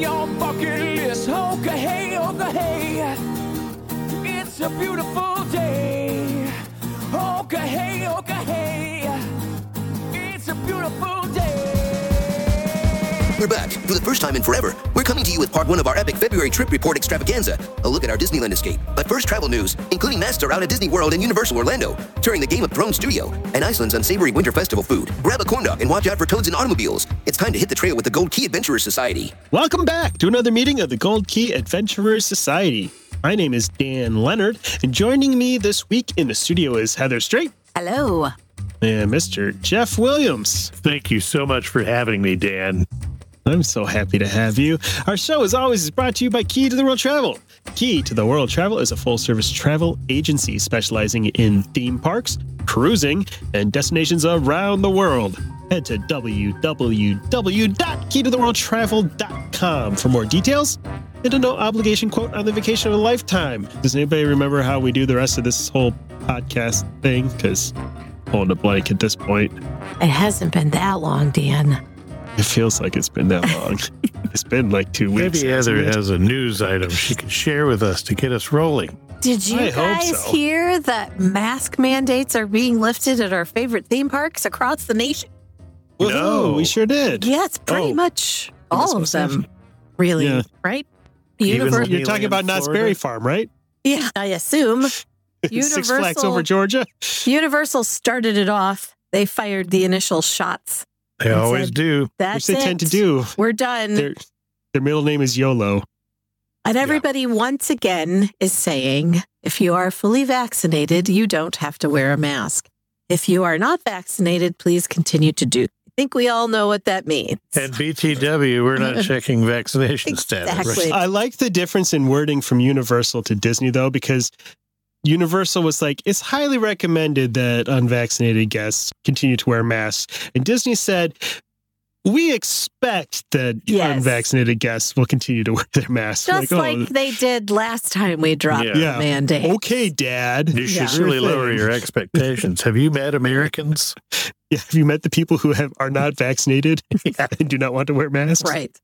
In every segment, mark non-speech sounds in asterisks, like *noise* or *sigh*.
Your bucket list. Okay, okay. It's a beautiful We're back. For the first time in forever, we're coming to you with part one of our epic February trip report extravaganza, a look at our Disneyland escape. But first, travel news, including Master out at Disney World and Universal Orlando, touring the Game of Thrones studio, and Iceland's unsavory winter festival food. Grab a corn dog and watch out for toads and automobiles. It's time to hit the trail with the Gold Key Adventurers Society. Welcome back to another meeting of the Gold Key Adventurers Society. My name is Dan Leonard, and joining me this week in the studio is Heather Straight Hello. and Mr. Jeff Williams. Thank you so much for having me, Dan. I'm so happy to have you. Our show, as always, is brought to you by Key to the World Travel. Key to the World Travel is a full service travel agency specializing in theme parks, cruising, and destinations around the world. Head to www.keytotheworldtravel.com for more details and a no obligation quote on the vacation of a lifetime. Does anybody remember how we do the rest of this whole podcast thing? Because holding a blank at this point. It hasn't been that long, Dan. It feels like it's been that long. *laughs* it's been like two weeks. Maybe Heather hasn't it? has a news item she can share with us to get us rolling. Did you I guys so. hear that mask mandates are being lifted at our favorite theme parks across the nation? Woohoo, No. we sure did. Yeah, it's pretty Oh. much all of myself. them, really, Yeah. right? Universal, You're talking about Disneyland, Knott's Berry Farm, right? yeah, I assume *laughs* Six Flags Universal- over Georgia. Universal started it off. They fired the initial shots. They always said- do. Which they it. tend to do. We're done. Their their middle name is YOLO. And everybody once again is saying if you are fully vaccinated, you don't have to wear a mask. If you are not vaccinated, please continue to do. I think we all know what that means. At BTW, we're not *laughs* checking vaccination status. Exactly. I like the difference in wording from Universal to Disney though, because Universal was like, it's highly recommended that unvaccinated guests continue to wear masks. And Disney said, we expect that Yes. unvaccinated guests will continue to *laughs* wear their masks. Just Like, oh, like, oh, they did last time we dropped Yeah. the Yeah. mandate. okay, Dad. You should Yeah. really lower your expectations. Have you met Americans? *laughs* Yeah, have you met the people who have are not vaccinated *laughs* and do not want to wear masks? Right.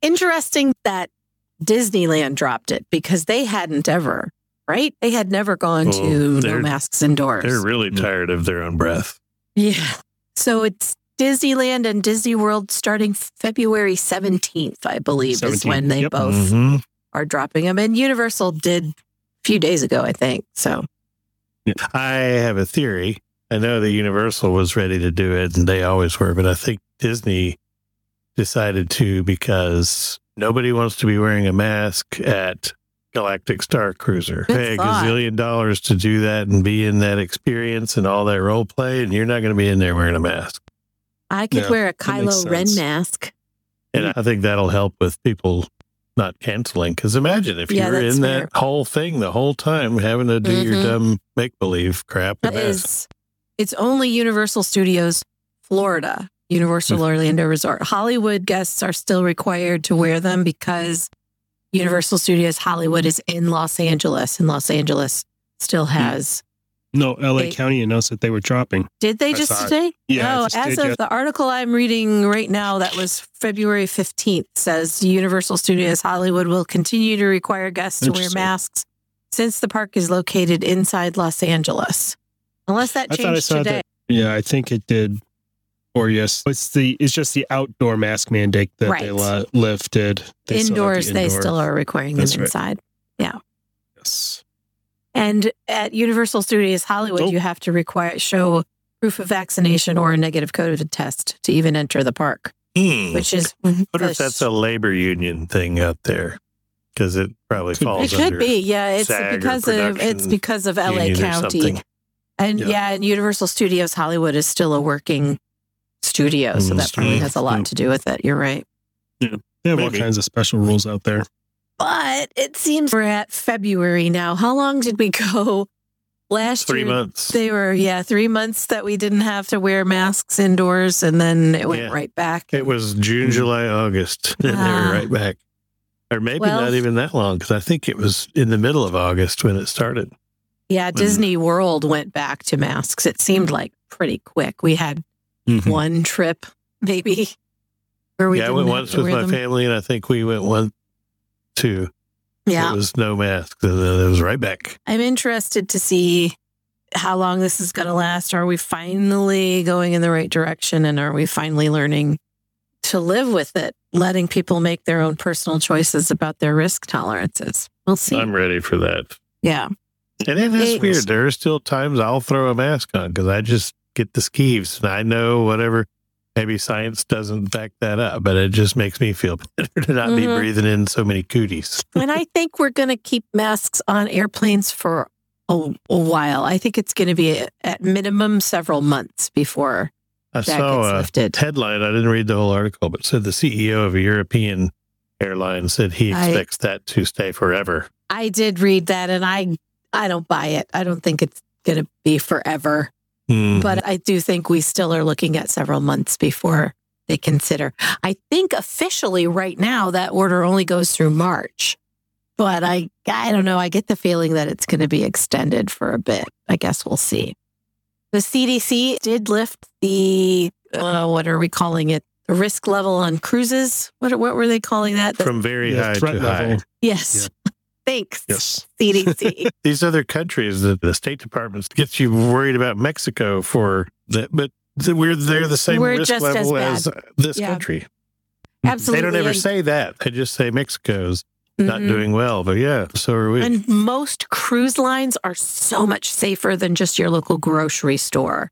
Interesting that Disneyland dropped it because they hadn't ever, right? They had never gone Oh, to no masks indoors. They're really tired of their own breath. Yeah. So it's Disneyland and Disney World starting February 17th, I believe, is when they yep. both Mhm. are dropping them. And Universal did a few days ago, I think. So I have a theory. I know that Universal was ready to do it, and they always were, but I think Disney decided to because nobody wants to be wearing a mask at Galactic Star Cruiser. Good Pay a gazillion dollars to do that and be in that experience and all that role play, and you're not going to be in there wearing a mask. I could Yeah, wear a that Kylo Ren mask. And I think that'll help with people not canceling. Because imagine if Yeah, you're in fair. that whole thing the whole time, having to do your Mhm. dumb make believe crap. That with masks. is, it's only Universal Studios Florida, Universal Hmm. Orlando Resort. Hollywood guests are still required to wear them because Universal Studios Hollywood is in Los Angeles, and Los Angeles still Hmm. has. No, LA They- County announced that they were dropping. Did they I just saw it. today? Yeah, no, just as did, of yeah. the article I'm reading right now, that was February 15th, says Universal Studios Hollywood will continue to require guests to wear masks since the park is located inside Los Angeles. Unless that I I changed today. that. Yeah, I think it did. Or yes, it's the it's just the outdoor mask mandate that they Right. li- lifted. They still have the indoors, they indoor. still are requiring That's them right. inside. Yeah. Yes. And at Universal Studios Hollywood, Oh. you have to require show proof of vaccination or a negative COVID test to even enter the park, Hmm. which is wonder if that's a labor union thing out there because it probably Could- falls it could under be yeah it's SAG because of it's because of LA County and Yeah. yeah. and Universal Studios Hollywood is still a working studio, so Mm, that probably has a lot Mm. to do with it. You're right. Yeah. They have Maybe. all kinds of special rules out there. But it seems we're at February now. How long did we go last Three year? months. They were, yeah, three months that we didn't have to wear masks indoors, and then it went Yeah. right back. It was June, July, August. And *laughs* they Ah. were right back. Or maybe Well- not even that long because I think it was in the middle of August when it started. Yeah, Disney World went back to masks. It seemed like pretty quick. We had Mhm. one trip, maybe. Where we yeah, I didn't went once with my them. family, and I think we went one, two. Yeah, It was no mask. And then it was right back. I'm interested to see how long this is going to last. Are we finally going in the right direction? And are we finally learning to live with it, letting people make their own personal choices about their risk tolerances? We'll see. I'm ready for that. yeah. And it is It- weird. There are still times I'll throw a mask on because I just get the skeeves. And I know whatever, maybe science doesn't back that up, but it just makes me feel *laughs* better to not be Mhm. breathing in so many cooties. and I *laughs* think we're going to keep masks on airplanes for a, a while. I think it's going to be at minimum several months before I that saw gets a lifted. headline. I didn't read the whole article, but said the CEO of a European airline said he I- expects that to stay forever. I did read that, and I I don't buy it. I don't think it's going to be forever. Hmm. But I do think we still are looking at several months before they consider. I think officially right now that order only goes through March. But I I don't know. I get the feeling that it's going to be extended for a bit. I guess we'll see. The CDC did lift the uh, what are we calling it? The risk level on cruises. What what were they calling that? From very Yeah, high threat to high. level. yes. Thanks. Yes. CDC. *laughs* These other countries, the, the State Department gets you worried about Mexico for that, but we're they're the same We're risk just as level as, this Yeah. country. Absolutely. They don't ever And- say that. They just say Mexico's not Mhm. doing well. But yeah, so are we. And most cruise lines are so much safer than just your local grocery store.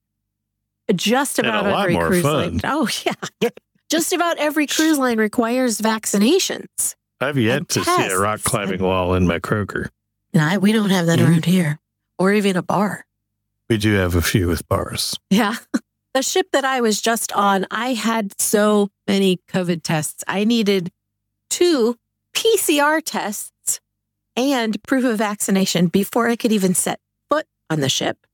Just about lot every more cruise fun. line. *laughs* Oh yeah. just about every cruise line requires vaccinations. I've yet to see a rock climbing wall in my Kroger. And I, we don't have that Mhm. around here. Or even a bar. We do have a few with bars. Yeah. *laughs* The ship that I was just on, I had so many COVID tests. I needed two PCR tests and proof of vaccination before I could even set foot on the ship.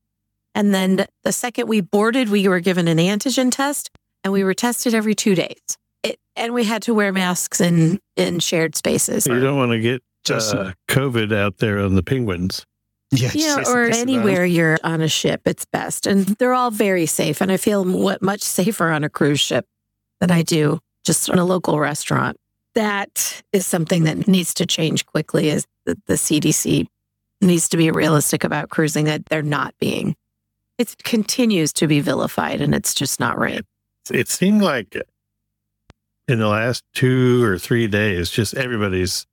And then the second we boarded, we were given an antigen test and we were tested every two days. It, and we had to wear masks in, in shared spaces. You don't want to get Just- uh, COVID out there on the penguins. Yeah, Yeah, just or in case of anywhere you're on a ship, it's best. And they're all very safe. And I feel much safer on a cruise ship than I do just in a local restaurant. That is something that needs to change quickly. Is the, the CDC needs to be realistic about cruising that they're not being. It continues to be vilified, and it's just not right. It seemed like in the last two or three days, just everybody's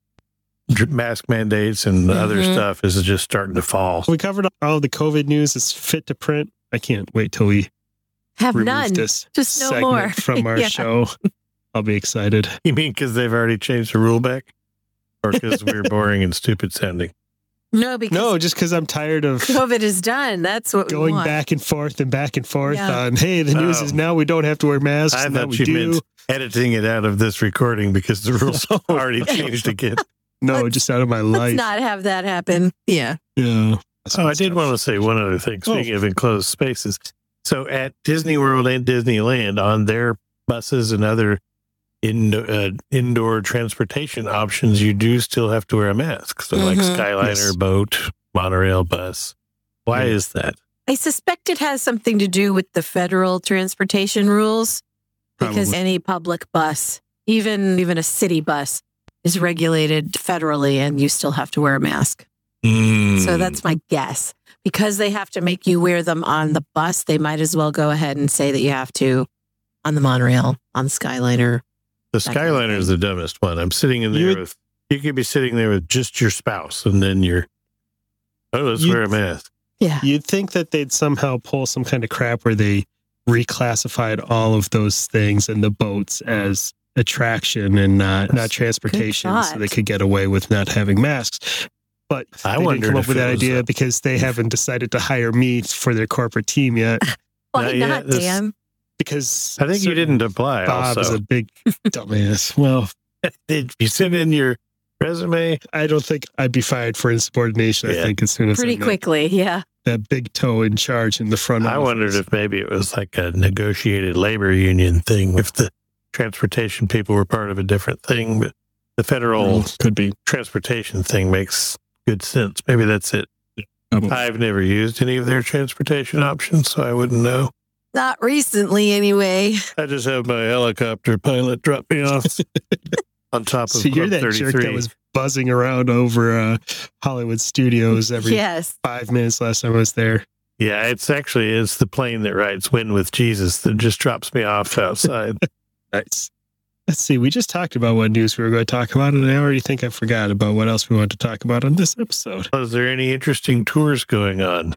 mask mandates and other Mhm. stuff is just starting to fall. We covered all the COVID news. It's fit to print. I can't wait till we Have remove none. this Just no segment more. *laughs* from our Yeah. show. I'll be excited. You mean because they've already changed the rule back? Or because we're boring and stupid sounding? No, because No, just because I'm tired of COVID is done. That's what we going want. back and forth and back and forth Yeah. on, hey, the news Oh. is now we don't have to wear masks. I and now thought we you do. meant editing it out of this recording because the rules *laughs* already changed again. No, Let's- just out of my Let's life. not have that happen. Yeah. yeah. Oh, I did want to say one other thing. Speaking of enclosed spaces, so at Disney World and Disneyland, on their buses and other in, uh, indoor transportation options, you do still have to wear a mask. So, like Mhm. Skyliner, Yes. boat, monorail, bus. Why Yeah. is that? I suspect it has something to do with the federal transportation rules because Probably. any public bus, even even a city bus, is regulated federally and you still have to wear a mask. Hmm. So that's my guess. Because they have to make you wear them on the bus, they might as well go ahead and say that you have to on the monorail, on the Skyliner. the that kind of Skyliner is the dumbest one. I'm sitting in there You would- with, you could be sitting there with just your spouse and then you're, oh, let's wear a mask. Yeah. You'd think that they'd somehow pull some kind of crap where they reclassified all of those things and the boats as attraction and not not transportation, so they could get away with not having masks. But I they didn't come up with that idea uh, because they haven't decided to hire me for their corporate team yet. *laughs* Why Not yet. not, This- Dan? because I think you didn't apply. Bob is a big dumbass. Well, *laughs* did you send in your resume? I don't think I'd be fired for insubordination. I think as soon as Pretty I'm quickly. Yeah. That big toe in charge in the front. I office. wondered if maybe it was like a negotiated labor union thing. If the transportation people were part of a different thing, but the federal Mm, could be. transportation thing makes good sense. Maybe that's it. Probably. I've never used any of their transportation options, so I wouldn't know. Not recently, anyway. I just have my helicopter pilot drop me off *laughs* on top of So you're that 33. jerk that was buzzing around over uh, Hollywood studios every Yes. five minutes last time I was there. yeah, it's actually it's the plane that rides Win with Jesus that just drops me off outside. *laughs* Nice. Let's see. We just talked about what news we were going to talk about, and I already think I forgot about what else we want to talk about on this episode. Is there any interesting tours going on?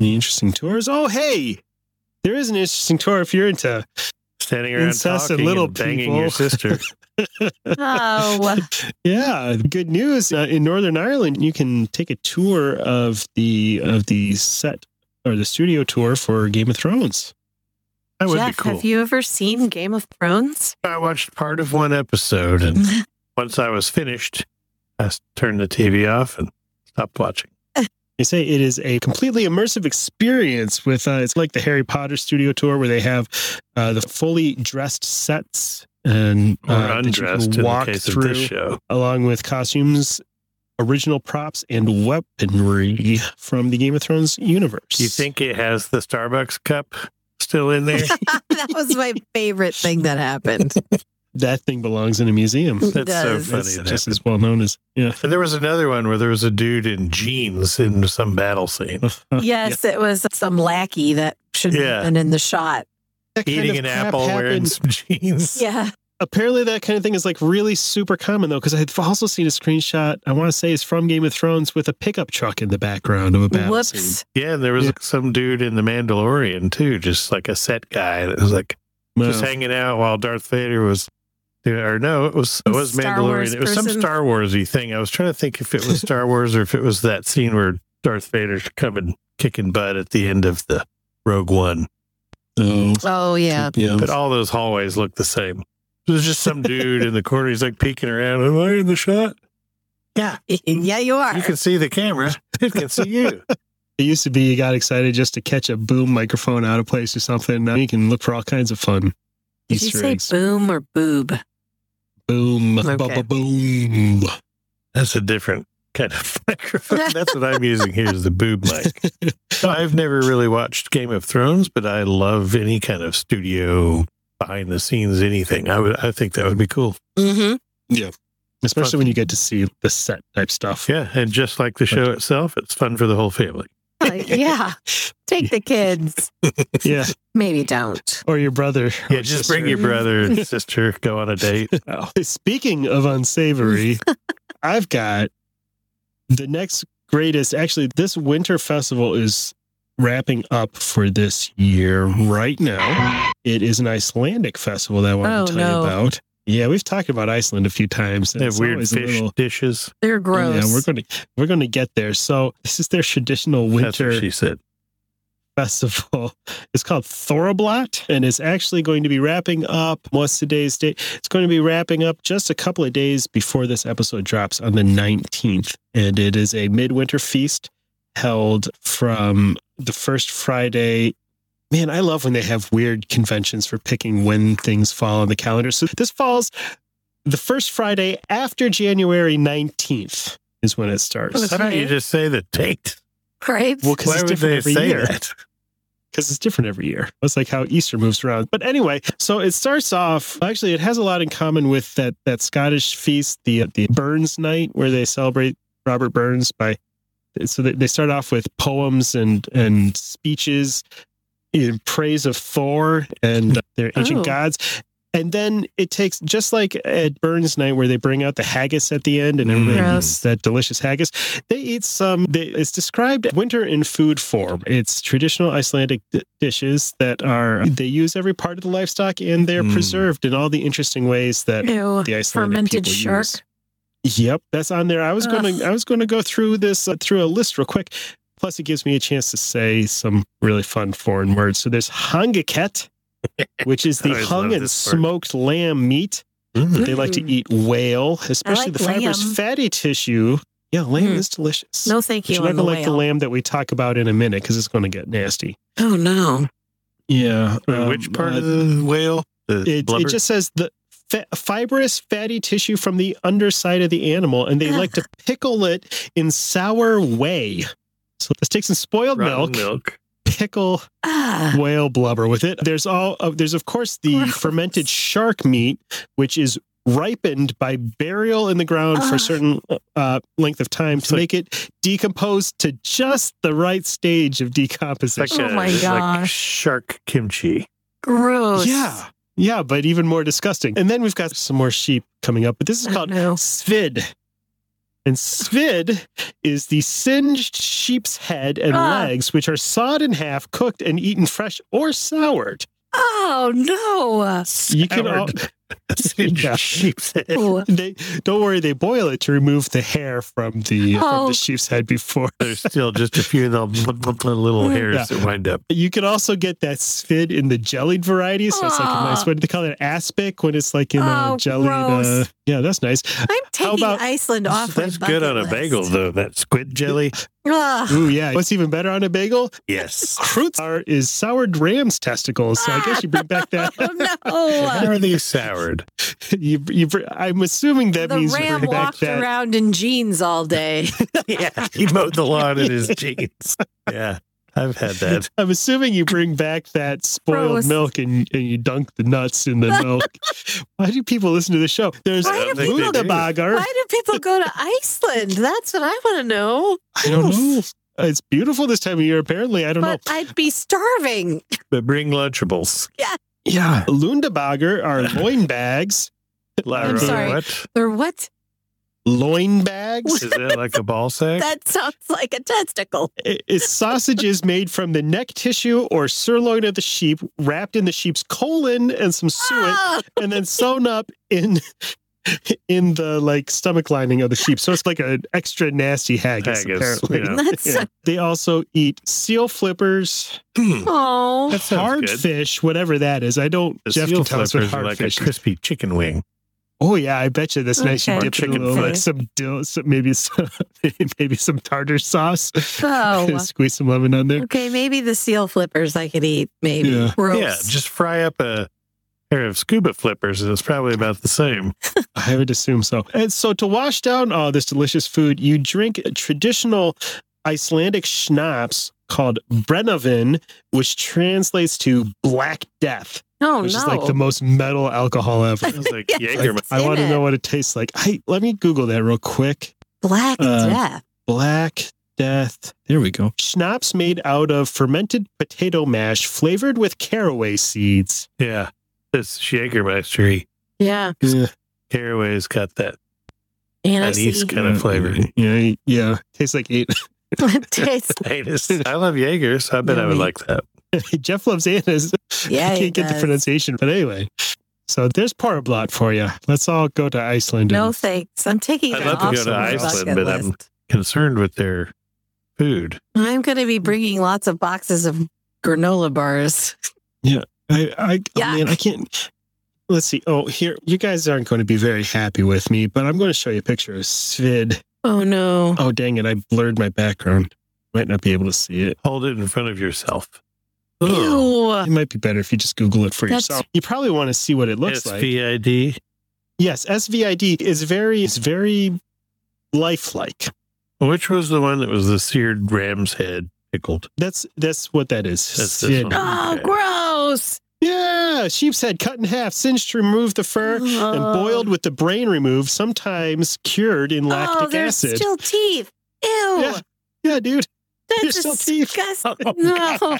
Any interesting tours? Oh, hey, there is an interesting tour if you're into. Standing around Incessant talking little and banging people. your sister. *laughs* Oh, Yeah, good news. Uh, in Northern Ireland, you can take a tour of the of the set or the studio tour for Game of Thrones. That would Jeff, be cool. have you ever seen Game of Thrones? I watched part of one episode, and *laughs* once I was finished, I turned the TV off and stopped watching. They say it is a completely immersive experience with uh, it's like the Harry Potter studio tour where they have uh, the fully dressed sets and Or uh, that you undressed in the walk case of through this show. along with costumes, original props, and weaponry from the Game of Thrones universe. You think it has the Starbucks cup still in there? *laughs* that was my favorite thing that happened. *laughs* that thing belongs in a museum? That's so funny. It's it just happened. as well known as yeah. And there was another one where there was a dude in jeans in some battle scene, *laughs* Yes, it was some lackey that shouldn't Yeah. have been in the shot. That kind eating of an crap apple, wearing some *laughs* jeans. Yeah. apparently that kind of thing is like really super common though because i've also seen a screenshot i want to say is from game of thrones with a pickup truck in the background of a battle scene. Yeah, and there was Yeah. some dude in The Mandalorian too, just like a set guy that was like just hanging out while Darth Vader was. Or no, it was it was Star Mandalorian. Wars it was some. Star Warsy thing. I was trying to think if it was Star Wars or if it was that scene where Darth Vader's coming kicking butt at the end of the Rogue One. Oh, Oh, yeah. yeah But all those hallways look the same. There's just some *laughs* dude in the corner. He's like peeking around. Am I in the shot? Yeah, *laughs* Yeah, you are. you can see the camera. It can see you. *laughs* it used to be you got excited just to catch a boom microphone out of place or something now you can look for all kinds of fun Did you easter say eggs boom or boob? boom Okay. ba- ba- boom That's a different kind of microphone. That's what I'm using here is the boob mic. So I've never really watched Game of Thrones, but I love any kind of studio behind the scenes anything. I would I think that would be cool. Mm-hmm. especially when you get to see the set type stuff Yeah, and just like the show itself, it's fun for the whole family. yeah. Take the kids. *laughs* yeah Maybe don't. or your brother Yeah, or just bring your brother and *laughs* sister, go on a date. *laughs* Speaking of unsavory, I've got the next greatest. Actually, this winter festival is wrapping up for this year right now. It is an Icelandic festival that I want Oh, to tell no. you about. Yeah, we've talked about Iceland a few times. They have weird fish little- dishes. They're gross. Yeah, we're going to we're going to get there. So this is their traditional That's winter what she said. Festival. It's called Thorrablot, and it's actually going to be wrapping up. What's today's date? It's going to be wrapping up just a couple of days before this episode drops on the 19th. And it is a midwinter feast held from the first Friday. Man, I love when they have weird conventions for picking when things fall on the calendar. So this falls the first Friday after January 19th is when it starts. Why don't you just say the date? Right? Well, because Why it's would different they every say year. that? *laughs* because it's different every year. It's like how Easter moves around. But anyway, so it starts off. Actually, it has a lot in common with that that Scottish feast, the the Burns Night, where they celebrate Robert Burns by. So they, they start off with poems and and speeches in praise of Thor and their ancient Oh. gods. And then it takes just like at Burns Night, where they bring out the haggis at the end, and everybody Gross. eats that delicious haggis. They eat some. They, it's described winter in food form. It's traditional Icelandic d- dishes that are they use every part of the livestock, and they're Mm. preserved in all the interesting ways that Ew. the Icelandic Fermented people shark. use. Yep, that's on there. I was going to I was going to go through this uh, through a list real quick. Plus, it gives me a chance to say some really fun foreign words. So there's hangaket, which is the hung and smoked lamb meat. Mm. They like to eat whale, especially like the fibrous lamb. fatty tissue. Yeah, lamb Mm. is delicious. No, thank But you. you're not gonna like the lamb that we talk about in a minute because it's going to get nasty. Oh no. Yeah. Uh, Which um, part uh, of the whale? The It, it just says the fa- fibrous fatty tissue from the underside of the animal, and they like to *sighs* pickle it in sour whey. So let's take some spoiled Rotten milk, milk. Pickle Ah. whale blubber with it. There's all uh, there's of course the Gross. fermented shark meat, which is ripened by burial in the ground for a Ah. certain uh, length of time to like- make it decompose to just the right stage of It's like, decomposition. Oh my it's like gosh. shark kimchi. Gross. Yeah. Yeah, but even more disgusting. And then we've got some more sheep coming up, but this is Oh, called no. svid. And svid is the singed sheep's head and Ah. legs, which are sawed in half, cooked, and eaten fresh or soured. Oh no. You can all, *laughs* Soured. Singed Yeah. sheep's head. They don't worry, they boil it to remove the hair from the from Oh. the sheep's head before. There's still just a few of the bl- bl- bl- little hairs Yeah. that wind up. You can also get that svid in the jellied variety. So it's like a nice, Ah. what do they call it? Aspic when it's like in a Oh, jellied. Uh, yeah, that's nice. I'm taking about- Iceland off. That's my good on bucket a bagel, though. That squid jelly. Ah. Ooh, yeah. What's even better on a bagel? Yes. Fruits are is soured ram's testicles. So I guess you bring back that. *laughs* Oh How no. are these soured? You, *laughs* you, I'm assuming that the means you ram walked that. around in jeans all day. *laughs* yeah, he mowed the lawn in his *laughs* jeans. Yeah, I've had that. I'm assuming you bring back that spoiled Gross. milk and, and you dunk the nuts in the milk. Why do people listen to the show? There's Why do people. Why do people go to Iceland? That's what I want to know. I don't know. It's beautiful this time of year, apparently. I don't But know. I'd be starving. But bring Lunchables. Yeah. Lundabaggar are *laughs* loin bags. Lyra, sorry. What? Or what? Loin bags? Is it like a ball sack? That sounds like a testicle. It's sausages made from the neck tissue or sirloin of the sheep, wrapped in the sheep's colon and some suet, Ah, and then sewn up in in the like stomach lining of the sheep. So it's like an extra nasty haggis. Haggis, apparently. yeah. *laughs* That's Yeah. They also eat seal flippers, hmm. oh. that's sounds hard good. fish, whatever that is. I don't. The Jeff seal can tell us what flippers are hard like fish. a is. crispy chicken wing. Oh yeah, I bet you that's nice. You dip it in a Chicken little, like some dill, some, maybe some *laughs* maybe some tartar sauce. Oh. *laughs* Squeeze some lemon on there. Okay, maybe the seal flippers I could eat. Maybe. Yeah. Gross. Yeah, just fry up a pair of scuba flippers, is probably about the same. *laughs* I would assume so. And so to wash down all this delicious food, you drink a traditional Icelandic schnapps called Brennivin, which translates to Black Death, oh which no. is like the most metal alcohol ever. It's like *laughs* Yeah, Jaeger. What's I in want to know what it tastes like. I let me Google that real quick. Black uh, death. Black Death. There we go. Schnapps made out of fermented potato mash flavored with caraway seeds. Yeah, this Jägermeister. he- Yeah. Caraway's got that Anise. anise kind of flavor. Yeah, yeah. Tastes like eight. *laughs* *laughs* Tastes. *laughs* Anise. I love Jaeger, so I bet I would Yummy. like that. Jeff loves anise. Yeah, I can't get the pronunciation, but anyway. So there's Thorrablot for you. Let's all go to Iceland. No and- thanks. I'm taking I'd love to go to Iceland, bucket but I'm- Concerned with their food. I'm going to be mm. bringing lots of boxes of granola bars. I, I, oh, Yuck. man, I can't. Let's see. Oh, here, you guys aren't going to be very happy with me, but I'm going to show you a picture of Svid. Oh no. Oh, dang it. I blurred my background. Might not be able to see it. Hold it in front of yourself. Ew. It might be better if you just Google it for That's- yourself. You probably want to see what it looks like. SVID. Yes, SVID is very, is very lifelike. Which was the one that was the seared ram's head pickled? That's that's what that is. That's this Svid. one. Oh, Okay. gross. Yeah, sheep's head cut in half, singed to remove the fur, and Oh. boiled with the brain removed, sometimes cured in lactic oh, lactic there's acid. still teeth. Ew. Yeah. yeah, dude. That's there's still teeth. disgusting. *laughs* Oh, no,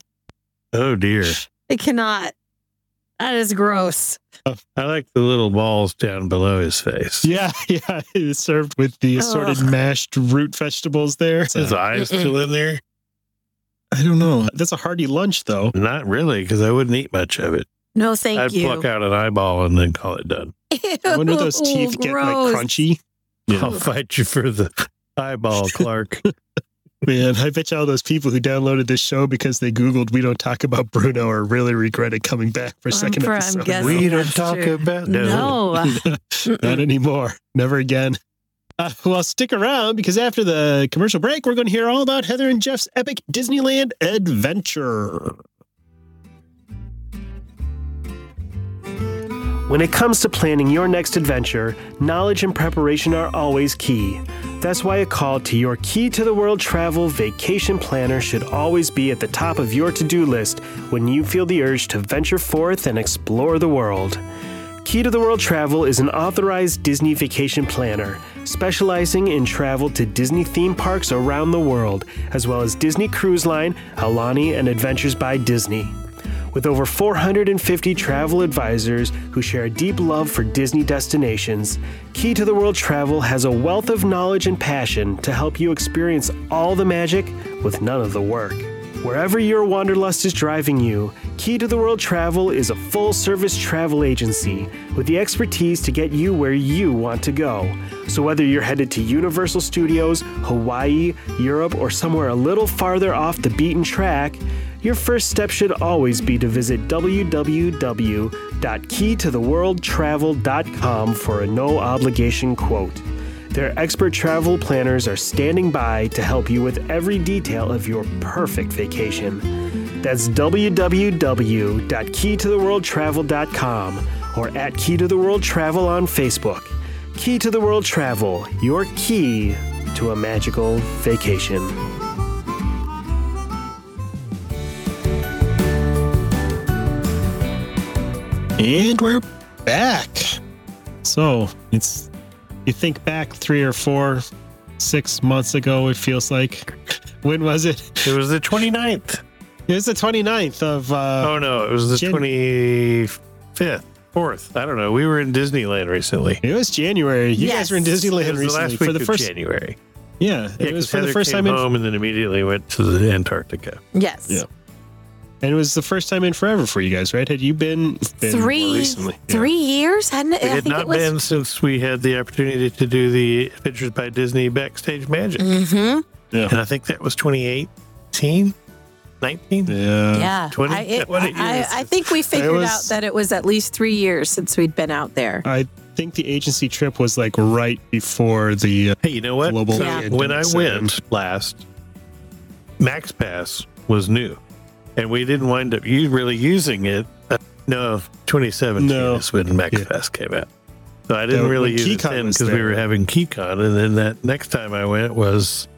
Oh dear. I cannot. That is gross. I like the little balls down below his face. Yeah, *laughs* yeah. It is served with the assorted Ugh. mashed root vegetables there. His uh, eyes Mm-mm. still in there? I don't know. That's a hearty lunch, though. Not really, because I wouldn't eat much of it. No, thank you. I'd pluck out an eyeball and then call it done. I wonder those teeth Ew, get like gross. crunchy. *laughs* I'll fight you for the eyeball, *laughs* Clark. Man, I bet you all those people who downloaded this show because they Googled "We don't talk about Bruno" are really regretted coming back for a I'm second pr- I'm episode. guessing we don't talk true. about No. *laughs* Not anymore. Never again. Uh, well, stick around because after the commercial break, we're going to hear all about Heather and Jeff's epic Disneyland adventure. When it comes to planning your next adventure, knowledge and preparation are always key. That's why a call to your Key to the World travel vacation planner should always be at the top of your to do list when you feel the urge to venture forth and explore the world. Key to the World Travel is an authorized Disney vacation planner, specializing in travel to Disney theme parks around the world, as well as Disney Cruise Line, Aulani, and Adventures by Disney. With over 450 travel advisors who share a deep love for Disney destinations, Key to the World Travel has a wealth of knowledge and passion to help you experience all the magic with none of the work. Wherever your wanderlust is driving you, Key to the World Travel is a full service travel agency with the expertise to get you where you want to go. So, whether you're headed to Universal Studios, Hawaii, Europe, or somewhere a little farther off the beaten track, your first step should always be to visit www.keytotheworldtravel.com for a no obligation quote. Their expert travel planners are standing by to help you with every detail of your perfect vacation. That's www.keytotheworldtravel.com or at Key to the World Travel on Facebook. Key to the World Travel, your key to a magical vacation. And we're back. So it's you think back three or four, six months ago, it feels like. When was it? It was the 29th. It was the 29th of uh Oh no, it was the Jan- 25th, 4th. I don't know. We were in Disneyland recently. it was January. You Yes. guys were in It Disneyland was the recently last for the of first January. Yeah, Yeah, it was for the first came time in home and then immediately went to the Antarctica. Yes. Yeah. And it was the first time in forever for you guys, right? Had you been, been more Three recently? Yeah. three years, hadn't it? It I had think not it was. been since we had the opportunity to do the Adventures by Disney Backstage Magic. hmm Yeah. And I think that was 2018, 19. Yeah. Yeah. 20? I, it- What it I. I think we figured was- out that it was at least three years since we'd been out there. I think the agency trip was like right before the uh, Hey, you know what? global. So Yeah. when I went last, Max Pass was new, and we didn't wind up u- really using it. Uh, no, 2017 No. is when Max Yeah. Came out. So I didn't Yeah, really use it KeyCon then because we were having KeyCon, and then that next time I went was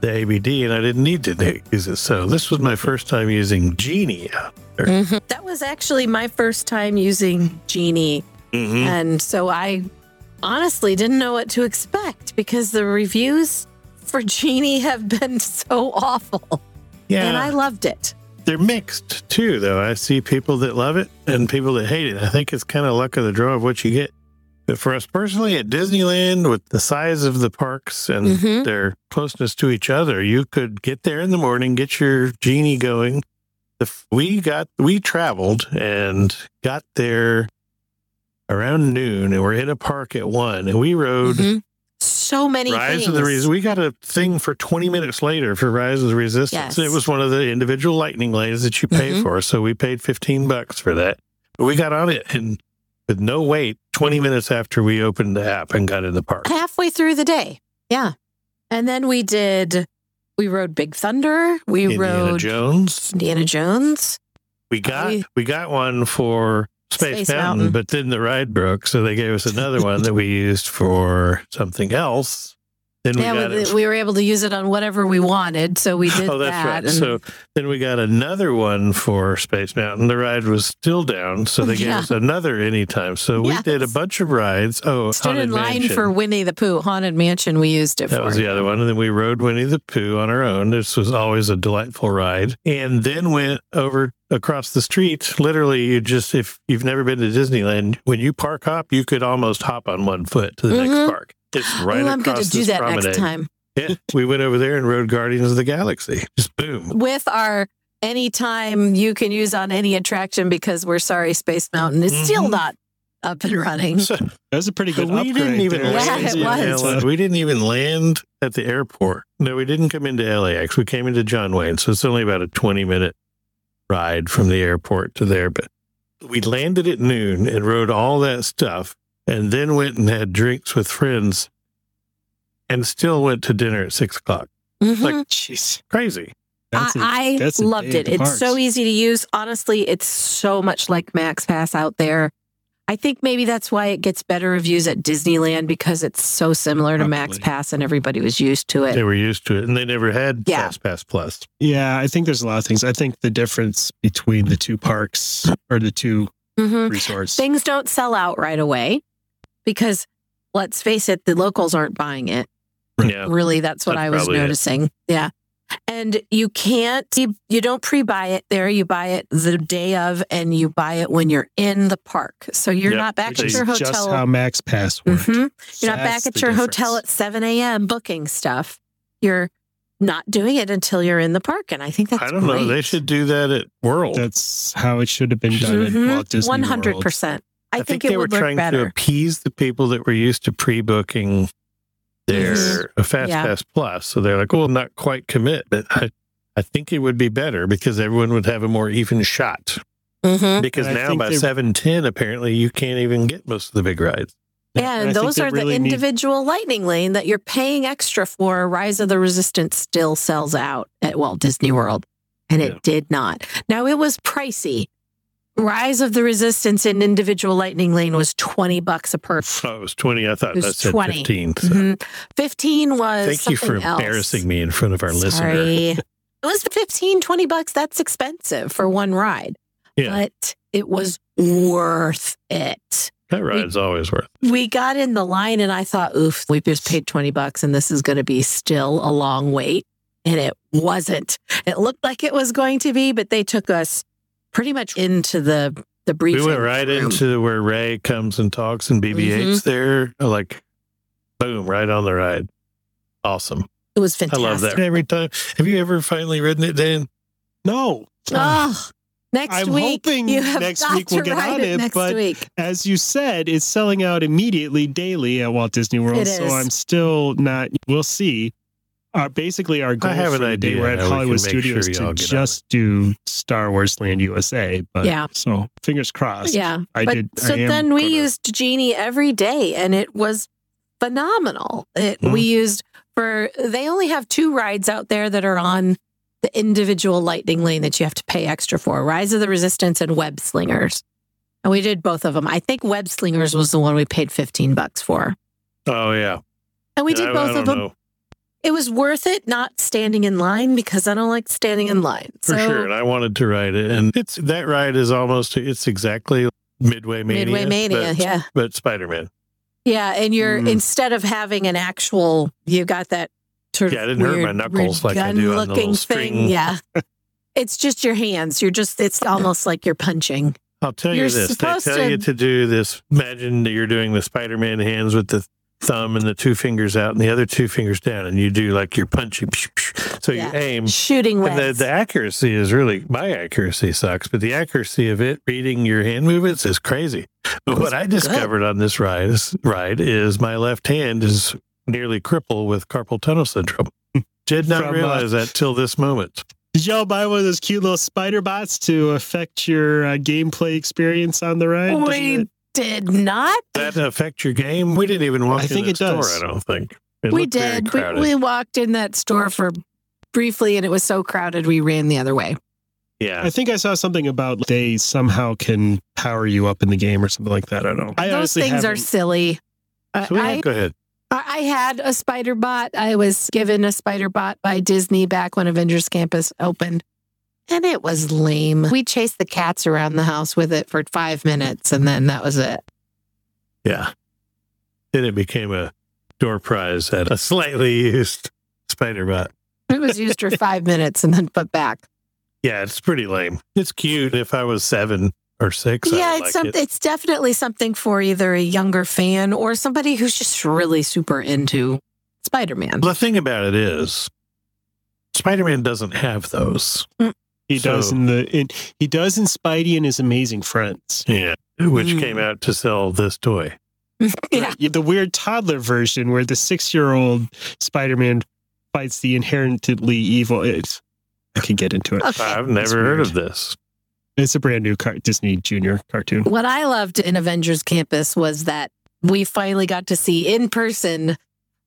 the ABD, and I didn't need to use it. So this was my first time using Genie. Mhm. That was actually my first time using Genie. Mm-hmm. And so I honestly didn't know what to expect because the reviews for *laughs* Genie have been so awful. Yeah, And I loved it. They're mixed too, though. I see people that love it and people that hate it. I think it's kind of luck of the draw of what you get. But for us personally, at Disneyland, with the size of the parks and Mhm. their closeness to each other, you could get there in the morning, get your genie going. If we got we traveled and got there around noon, and we're in a park at one, and we rode. Mhm. So many Rise things. of the Resistance. We got a thing for 20 minutes later for Rise of the Resistance. Yes. It was one of the individual lightning lanes that you pay Mhm. for. So we paid 15 bucks for that. But we got on it and with no wait, 20 minutes after we opened the app and got in the park. halfway through the day. Yeah. And then we did, we rode Big Thunder. We Indiana rode Jones. Indiana Jones. We got I- we got one for Space, Space Mountain, Mountain. but then the ride broke, so they gave us another one that we used for something else. Then we yeah, got we, we were able to use it on whatever we wanted. So we *laughs* did Oh, that's that. right. and- So then we got another one for Space Mountain. The ride was still down, so they gave Yeah. us another anytime. So we did a bunch of rides. Oh, stood Haunted in line Mansion. for Winnie the Pooh, Haunted Mansion. We used it that for. was the other one. And then we rode Winnie the Pooh on our own. This was always a delightful ride. And then went over across the street. Literally, you just, if you've never been to Disneyland, when you park hop, you could almost hop on one foot to the Mhm. next park. It's right oh, across I'm going to do this that promenade. next time Yeah, we went over there and rode Guardians of the Galaxy. Just boom. with our anytime you can use on any attraction because we're sorry, Space Mountain is still Mhm. not up and running. So, *laughs* That was a pretty good we upgrade. didn't even there. Yeah, land. it in was. We didn't even land at the airport. No, we didn't come into LAX. We came into John Wayne. So it's only about a 20 minute ride from the airport to there. But we landed at noon and rode all that stuff and then went and had drinks with friends and still went to dinner at six o'clock. Mhm. Like, Jeez. Crazy. That's a- I, I that's loved it. at the It's so easy to use. Honestly, it's so much like Max Pass out there. I think maybe that's why it gets better reviews at Disneyland because it's so similar to Max Pass and everybody was used to it. They were used to it and they never had Yeah. Fast Pass Plus. Yeah, I think there's a lot of things. I think the difference between the two parks or the two Mhm. resorts. Things don't sell out right away because let's face it, the locals aren't buying it. Yeah. Really, that's what That's I was probably it. noticing. Yeah. And you can't, you, you don't pre buy it there. You buy it the day of and you buy it when you're in the park. So you're Yep, not back which at is your just hotel. how Max Pass worked. Mhm. You're not back at your difference. hotel at 7 a.m. booking stuff. You're not doing it until you're in the park. And I think that's I don't know. They should do that at World. That's how it should have been done at Mhm. Walt Disney World. 100%. I, I, think, they it were would look trying to appease the people that were used to pre-booking their Mhm. Fast Yeah. Pass Plus. So they're like, "Well, not quite commit, but I, I think it would be better because everyone would have a more even shot." Mhm. Because And now by seven ten, apparently you can't even get most of the big rides. Yeah, I and those are really the need- individual lightning lane that you're paying extra for. Rise of the Resistance still sells out at Walt Disney World, and it Yeah. did not. Now it was pricey. Rise of the Resistance in individual lightning lane was 20 bucks a person. *laughs* Oh, it was twenty. I thought that said 20. fifteen. So Mhm. 15 was thank you for else. embarrassing me in front of our listener. Sorry. *laughs* It was 15, 20 bucks. That's expensive for one ride. Yeah. But it was worth it. That ride's always worth. It. We got in the line and I thought, oof, we just paid 20 bucks and this is going to be still a long wait. And it wasn't. It looked like it was going to be, but they took us pretty much into the the briefing. We went right room. into where Ray comes and talks and BB-8's Mm-hmm. there, like boom, right on the ride. Awesome. It was fantastic. I love that every time. Have you ever finally ridden it, Dan? No, Oh, next I'm week. hoping you have next week we'll get on it, next but week. as you said, it's selling out immediately daily at Walt Disney World. It So. I'm still not. We'll see. Our basically our goal have for an the day idea we're at how we Hollywood can Studios sure to y'all just do Star Wars Land USA. But Yeah. so fingers crossed. Yeah. I but did. So am then we gonna- used Genie every day and it was phenomenal. It, Hmm. We used for, they only have two rides out there that are on the individual lightning lane that you have to pay extra for Rise of the Resistance and Web Slingers. And we did both of them. I think Web Slingers was the one we paid 15 bucks for. Oh yeah. And we did I- I both don't of them. know. It was worth it not standing in line because I don't like standing in line. for sure. And I wanted to ride it, and it's that ride is almost it's exactly Midway Mania. Midway Mania, but, yeah. But Spider Man. Yeah, and you're Mm. instead of having an actual, you got that sort Yeah, of it didn't hurt my knuckles like I do on the little string. thing. Yeah, *laughs* it's just your hands. You're just it's almost like you're punching. I'll tell You're you this: they tell to- you to do this. Imagine that you're doing the Spider Man hands with the thumb and the two fingers out and the other two fingers down, and you do like you're punching. So Yeah. you aim. Shooting And the, the accuracy is really my accuracy sucks, but the accuracy of it reading your hand movements is crazy. But what I discovered on this ride is, ride is my left hand is nearly crippled with carpal tunnel syndrome. Did not From, uh, realize that till this moment. Did y'all buy one of those cute little spider bots to affect your uh, gameplay experience on the ride? Doesn't we it- did not. That affect your game? We didn't even walk I in think the it store. does. I don't think It we did. We, we walked in that store for briefly, and it was so crowded we ran the other way. yeah, I think I saw something about they somehow can power you up in the game or something like that. I don't know. I Those honestly things are haven't- silly. Uh, so we I, go ahead. I I had a spider bot. I was given a spider bot by Disney back when Avengers Campus opened, and it was lame. We chased the cats around the house with it for five minutes, and then that was it. Yeah. Then it became a door prize at a slightly used spider bot. It was used for five minutes and then put back. Yeah, it's pretty lame. It's cute. If I was seven or six, I yeah, would it's like some, it. it's definitely something for either a younger fan or somebody who's just really super into Spider Man. The thing about it is, Spider Man doesn't have those. Mm. He does in the in, he does in Spidey and his Amazing Friends. Yeah. Which Mm. came out to sell this toy. *laughs* Yeah. The weird toddler version where the six year old Spider Man fights the inherently evil. It's, I can get into it. Okay. I've never It's heard weird. of this. It's a brand new car- Disney Junior cartoon. What I loved in Avengers Campus was that we finally got to see in person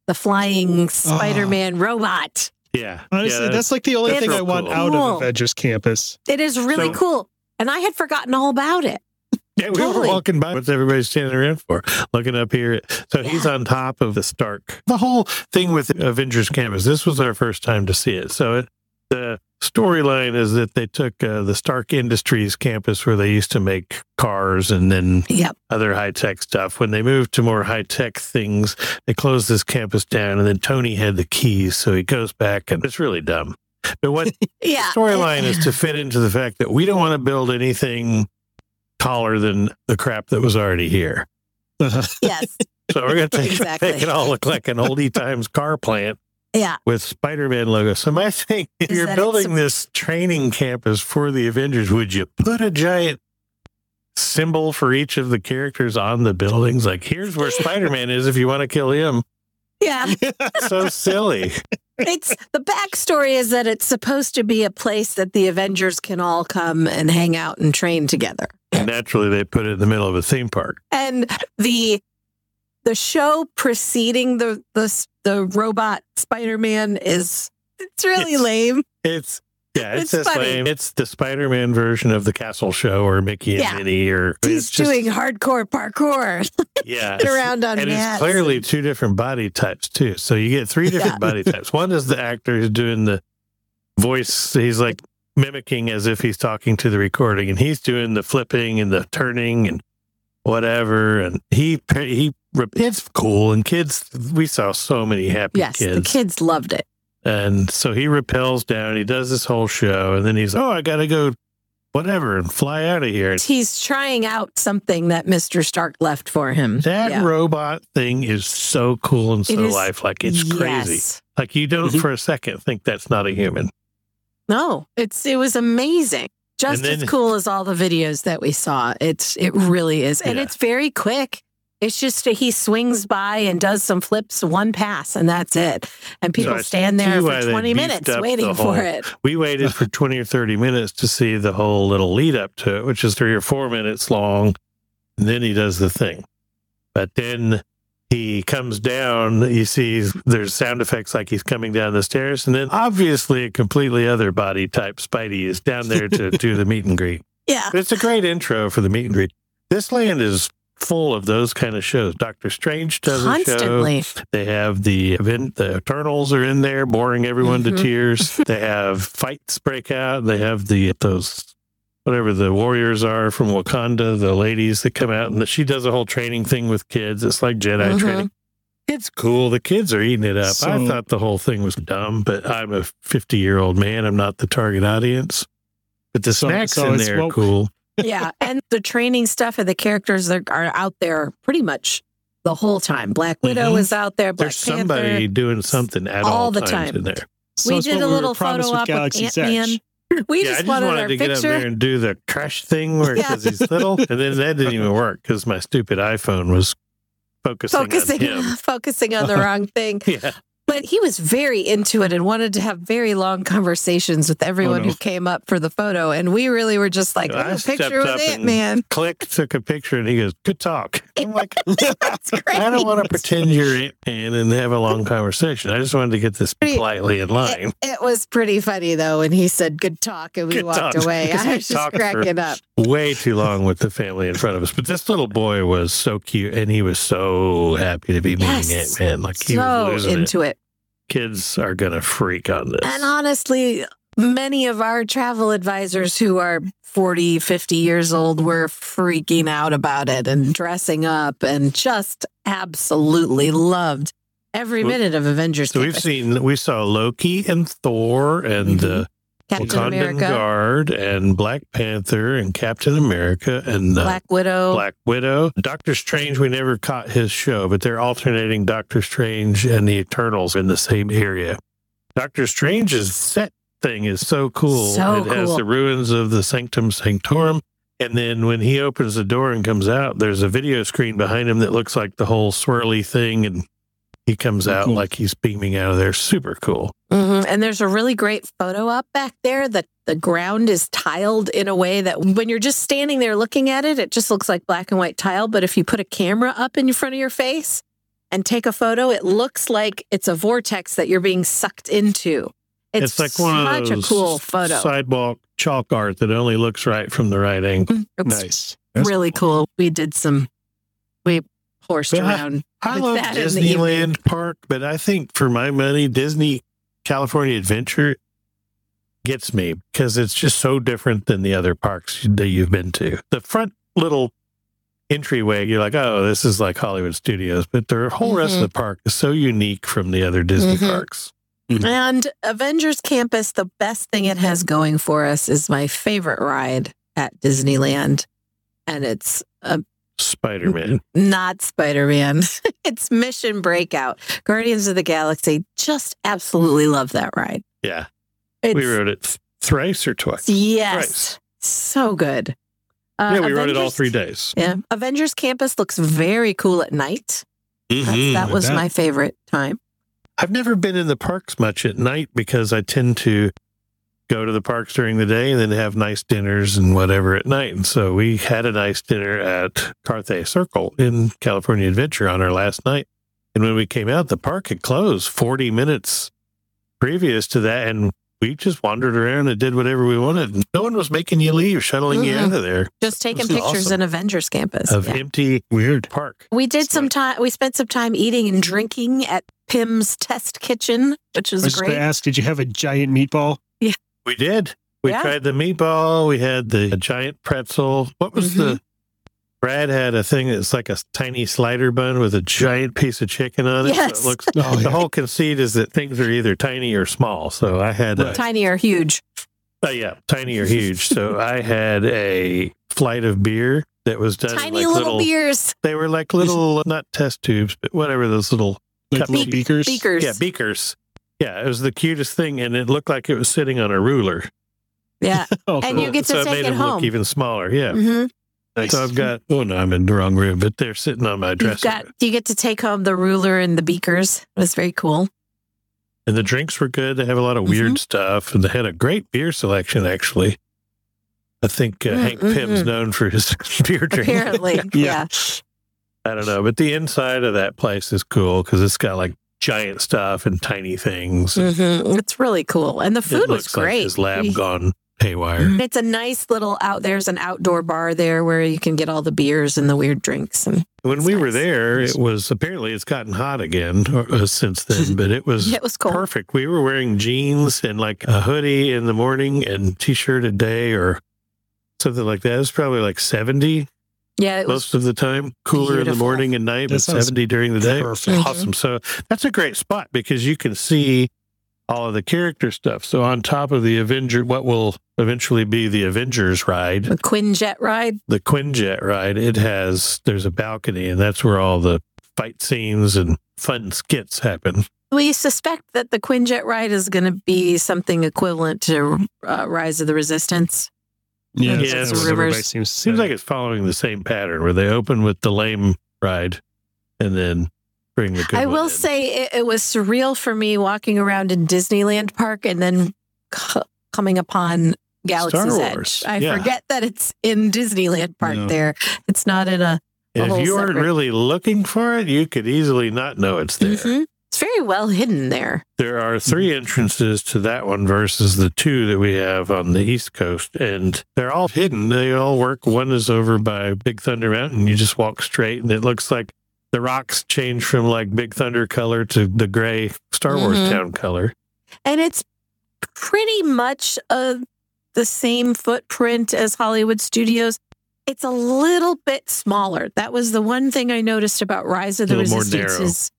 the flying Spider Man robot. Yeah. Honestly, yeah, that's like the only thing I want cool. out Cool. of Avengers Campus. It is really So- cool. And I had forgotten all about it. *laughs* Yeah, we Totally. were walking by. What's everybody standing around for? Looking up here. So he's on top of the Stark. The whole thing with Avengers Campus. This was our first time to see it. So it, the storyline is that they took uh, the Stark Industries campus where they used to make cars and then Yep. other high tech stuff. When they moved to more high tech things, they closed this campus down, and then Tony had the keys, so he goes back, and it's really dumb. But what *laughs* Yeah. storyline is to *laughs* fit into the fact that we don't want to build anything taller than the crap that was already here. *laughs* yes. So we're going to take, Exactly. make it all look like an oldie times car plant Yeah. with Spider-Man logo. So my *laughs* thing, if Is you're building this training campus for the Avengers, would you put a giant symbol for each of the characters on the buildings? Like, here's where Spider-Man is if you want to kill him. Yeah. *laughs* So silly. It's the backstory is that it's supposed to be a place that the Avengers can all come and hang out and train together. Naturally, they put it in the middle of a theme park. And the the show preceding the the the robot Spider-Man is it's really It's- lame. It's yeah, it's, It's just funny. lame. It's the Spider-Man version of the Castle Show or Mickey and Yeah. Minnie or He's just- doing hardcore parkour. *laughs* yeah, around on and mats. it's clearly two different body types too. So you get three different Yeah. body *laughs* types. One is the actor who's doing the voice. He's like mimicking as if he's talking to the recording, and he's doing the flipping and the turning and whatever. And he he it's cool. And kids, we saw so many happy Yes, kids. the kids loved it. And so he rappels down, he does this whole show, and then he's, oh, I got to go, whatever, and fly out of here. He's trying out something that Mr. Stark left for him. That Yeah. robot thing is so cool and so It is- lifelike. It's crazy. Like you don't Mhm. for a second think that's not a human. No, it's it was amazing. Just then- as cool as all the videos that we saw. It's it really is. And Yeah. it's very quick. It's just he swings by and does some flips, one pass, and that's it. And people I stand there for 20 minutes waiting the for it. We waited for *laughs* 20 or 30 minutes to see the whole little lead up to it, which is three or four minutes long. And then he does the thing. But then he comes down, you see there's sound effects like he's coming down the stairs. And then obviously a completely other body type Spidey is down there to do the *laughs* meet and greet. Yeah. But it's a great intro for the meet and greet. This land is full of those kind of shows. Doctor Strange does a show. They have the event, the Eternals are in there, boring everyone Mhm. to tears. *laughs* they have fights break out. They have the those whatever the warriors are from Wakanda, the ladies that come out, and the, she does a whole training thing with kids. It's like Jedi Mhm. training. It's cool. The kids are eating it up. I thought the whole thing was dumb, but I'm a 50 year old man. I'm not the target audience. But the So- snacks so in there are what- cool. Yeah. And the training stuff of the characters that are out there pretty much the whole time. Black Widow Mhm. is out there. Black There's somebody doing something at all, all the time. in there. So we did a little promised photo op with Galaxy's Ant Man. *laughs* We yeah, just I just wanted, wanted our to get up there and do the crush thing where Yeah. because he's little, and then that didn't even *laughs* work because my stupid iPhone was focusing, focusing on him. *laughs* focusing on the wrong thing. Yeah, But he was very into it and wanted to have very long conversations with everyone Oh, no. who came up for the photo. And we really were just like, oh, picture with Ant Man. click took a picture and he goes, "Good talk." I'm like, *laughs* That's great. *laughs* I don't want to pretend you're in and have a long conversation. I just wanted to get this Pretty- politely in line. It, it was pretty funny though when he said good talk and we Good walked talk. away. *laughs* I was just cracking up. Way too long with the family in front of us, but this little boy was so cute and he was so happy to be meeting Yes. Ant Man. Like he was So losing it. into it. Kids are gonna freak on this. And honestly, many of our travel advisors who are 40, 50 years old were freaking out about it and dressing up and just absolutely loved every minute of Avengers. So we've seen we saw Loki and Thor and Mhm. uh, Captain Wakandan America, Guard and Black Panther and Captain America and uh, Black Widow. Black Widow. Doctor Strange, we never caught his show, but they're alternating Doctor Strange and the Eternals in the same area. Doctor Strange is set thing is so cool. So it has the ruins of the Sanctum Sanctorum And then when he opens the door and comes out, there's a video screen behind him that looks like the whole swirly thing. And he comes out Cool. like he's beaming out of there. Super cool. Mhm. And there's a really great photo up back there that the ground is tiled in a way that when you're just standing there looking at it, it just looks like black and white tile. But if you put a camera up in front of your face and take a photo, it looks like it's a vortex that you're being sucked into. It's, It's, like one of such those a cool photo. sidewalk chalk art that only looks right from the right angle. It's Nice. That's really cool. We did some, we horsed Yeah. around. I with love that in the. Disneyland Park, but I think for my money, Disney California Adventure gets me because it's just so different than the other parks that you've been to. The front little entryway, you're like, oh, this is like Hollywood Studios, but the whole rest of Mm-hmm. the park is so unique from the other Disney Mhm. parks. And Avengers Campus, the best thing it has going for us is my favorite ride at Disneyland. And it's uh, Spider Man. not Spider Man, *laughs* it's Mission Breakout. Guardians of the Galaxy. Just absolutely love that ride. Yeah. It's, we rode it th- thrice or twice. Yes. Thrice. So good. Uh, yeah, we rode it all three days. Yeah. Avengers Campus looks very cool at night. That's, Mhm. that was bet. my favorite time. I've never been in the parks much at night because I tend to go to the parks during the day and then have nice dinners and whatever at night. And so we had a nice dinner at Carthay Circle in California Adventure on our last night. And when we came out, the park had closed 40 minutes previous to that. And we just wandered around and did whatever we wanted. No one was making you leave, shuttling you Mhm. out of there Just taking pictures awesome. in Avengers Campus. of Yeah. empty, weird park. We did some time. We spent some time eating and drinking at Pym's Test Kitchen, which was, I was was just going great. to ask, did you have a giant meatball? Yeah, we did. We Yeah. tried the meatball. We had the giant pretzel. What was the? Brad had a thing that's like a tiny slider bun with a giant piece of chicken on it. Yes. So it looks. *laughs* Oh, The whole conceit is that things are either tiny or small. So I had, a, Tiny or huge. uh, yeah, tiny or huge. so I had a flight of beer that was done in Tiny like little, beers. They were like little, not test tubes, but whatever those little Like little beakers? Beakers. yeah beakers. Yeah, it was the cutest thing, and it looked like it was sitting on a ruler. Yeah. *laughs* Oh, And cool. you get to so it take made it home. look even smaller. Yeah. hmm Nice. So I've got, oh no, I'm in the wrong room, but they're sitting on my dresser. got. You get to take home the ruler and the beakers. It was very cool. and the drinks were good. They have a lot of weird Mm-hmm. stuff, and they had a great beer selection, actually. I think uh, Hank Mm, Pym's known for his *laughs* beer drinking. Apparently, *laughs* Yeah. yeah. I don't know, but the inside of that place is cool because it's got like giant stuff and tiny things. hmm It's really cool, and the It food was looks like great. his lab We- gone haywire. It's a nice little out. There's an outdoor bar there where you can get all the beers and the weird drinks. And When It's we were there, it was apparently it's gotten hot again uh, since then, but it was *laughs* it was cool. perfect. We were wearing jeans and like a hoodie in the morning and t-shirt a day or something like that. It was probably like 70 Yeah, it was. most of the time, cooler in the morning and night, That but 70 during the day. perfect. Awesome. So that's a great spot because you can see all of the character stuff. So on top of the Avenger, what will eventually be the Avengers ride, The Quinjet ride. the Quinjet ride, it has there's a balcony and that's where all the fight scenes and fun skits happen. We suspect that the Quinjet ride is going to be something equivalent to uh, Rise of the Resistance. Yeah, Yeah, that's it's what everybody seems to Seems like it's following the same pattern where they open with the lame ride and then bring the good I will in. say it, it was surreal for me walking around in Disneyland Park and then c- coming upon Galaxy's Wars, Edge. I yeah. forget that it's in Disneyland Park No. there. It's not in a. And whole if you aren't separate- really looking for it, you could easily not know it's there. Mhm. It's very well hidden there. There are three entrances to that one versus the two that we have on the East Coast, and they're all hidden. They all work. One is over by Big Thunder Mountain. You just walk straight, and it looks like the rocks change from like Big Thunder color to the gray Star Wars Mhm. town color. And it's pretty much uh, the same footprint as Hollywood Studios. It's a little bit smaller. That was the one thing I noticed about Rise of the A Resistance.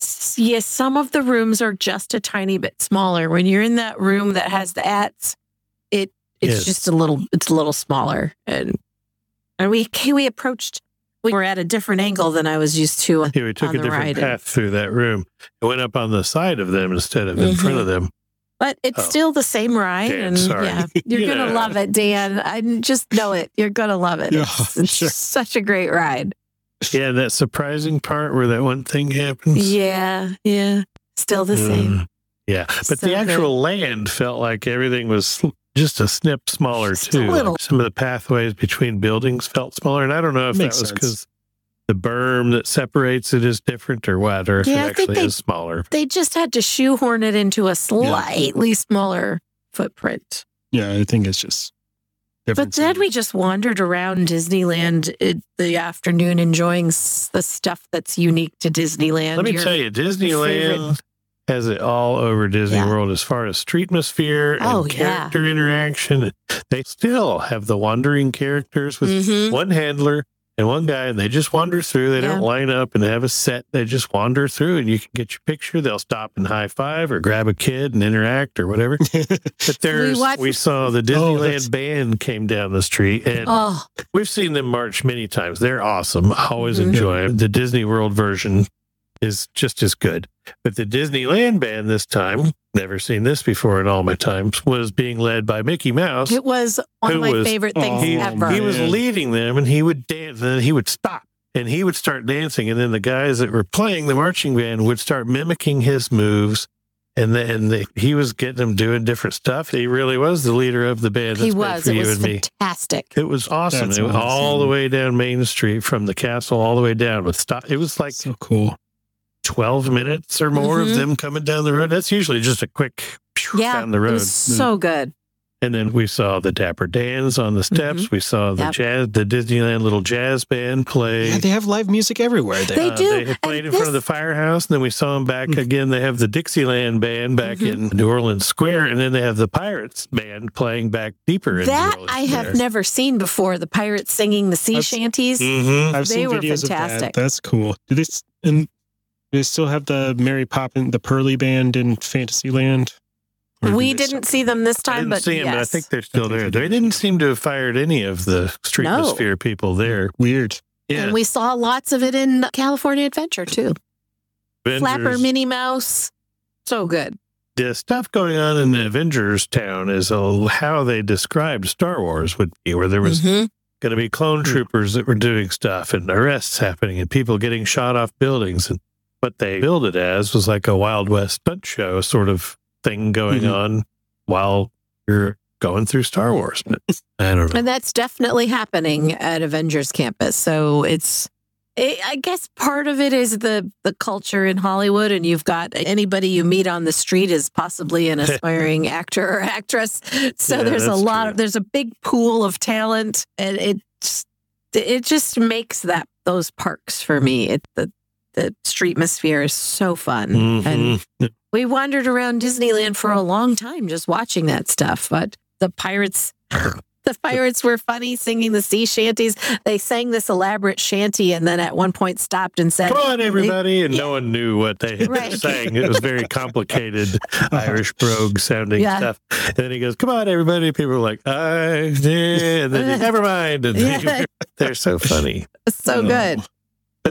Is, yes, some of the rooms are just a tiny bit smaller. When you're in that room that has the ats, it it's Yes. just a little it's a little smaller. And and we we approached we were at a different angle than I was used to. *laughs* Yeah, we took On a the different path through that room. It went up on the side of them instead of in front of them. But it's Oh. still the same ride, Dan, and sorry. yeah, *laughs* you're gonna love it, Dan. I just know it. You're gonna love it. Yeah, It's, it's sure. such a great ride. Yeah, that surprising part where that one thing happens. Yeah, yeah. Still the same. Mm, yeah, but So the good. actual land felt like everything was just a snip smaller Just a too. little. Some of the pathways between buildings felt smaller, and I don't know if Makes that was because the berm that separates it is different or what, or if Yeah, I it think actually they- is smaller. They just had to shoehorn it into a slightly smaller footprint. Yeah, I think it's just. But then we just wandered around Disneyland in the afternoon, enjoying the stuff that's unique to Disneyland. Let me Your- tell you, Disneyland favorite- has it all over Disney Yeah. World as far as streetmosphere and Oh, yeah. character interaction. They still have the wandering characters with Mhm. one handler and one guy, and they just wander through. They don't line up and have a set. They just wander through, and you can get your picture. They'll stop and high five or grab a kid and interact or whatever. *laughs* But there's, we, watched- saw the Oh, Disneyland that's- band came down the street, and Oh, We've seen them march many times. They're awesome. I always Mhm. enjoy them. The Disney World version is just as good. But the Disneyland band this time, never seen this before in all my times, was being led by Mickey Mouse. it was one of my was- favorite oh, things Oh, he, ever. he was leading them and he would dance and then he would stop and he would start dancing. And then the guys that were playing the marching band would start mimicking his moves. And then they, he was getting them doing different stuff. He really was the leader of the band. he that's made was. for It you was and me. fantastic. It was awesome. That's It was all the way down Main Street from the castle all the way down with stop. It was like so cool. 12 minutes or more Mhm. of them coming down the road. That's usually just a quick phew, Yeah, down the it road. was so good. And then we saw the Dapper Dans on the steps. We saw the Mm-hmm. Yep. jazz, the Disneyland little jazz band play. Yeah, they have live music everywhere. There. They Uh, do, They had played and in front of the firehouse, and then we saw them back Mm. again. They have the Dixieland band back Mhm. in New Orleans Square, and then they have the Pirates band playing back deeper in That New Orleans I have Square. never seen before. The pirates singing the sea I've- shanties. Mhm. I've they seen were videos fantastic. of that. That's cool. Do they and do they still have the Mary Poppins, the Pearly Band in Fantasyland? We they didn't see them this I time, didn't but see them, yes. but I think they're still think there. they They did. didn't seem to have fired any of the street No. atmosphere people there. Weird. Yeah, And we saw lots of it in California Adventure too. Flapper, Avengers- Minnie Mouse, so good. the stuff going on in the Avengers town is uh, how they described Star Wars would be, where there was Mhm. going to be clone Hmm. troopers that were doing stuff and arrests happening and people getting shot off buildings. And what they billed it as was like a Wild West stunt show sort of thing going Mhm. on while you're going through Star Wars. But *laughs* I don't know. And that's definitely happening at Avengers Campus. So it's, I I guess part of it is the the culture in Hollywood, and you've got anybody you meet on the street is possibly an *laughs* aspiring actor or actress. So Yeah, there's a lot true. of there's a big pool of talent, and it just- it just makes that those parks for me. It the the street atmosphere is so fun, and Mhm. we wandered around Disneyland for a long time just watching that stuff. But the pirates, *laughs* the pirates were funny singing the sea shanties. They sang this elaborate shanty and then at one point stopped and said, Come on, everybody. And no one knew what they *laughs* had Right. saying. It was very complicated *laughs* Irish brogue sounding Yeah. stuff. And then he goes, Come on, everybody. People were like, I, yeah. And then, never mind. And they, Yeah. they're so funny. So good.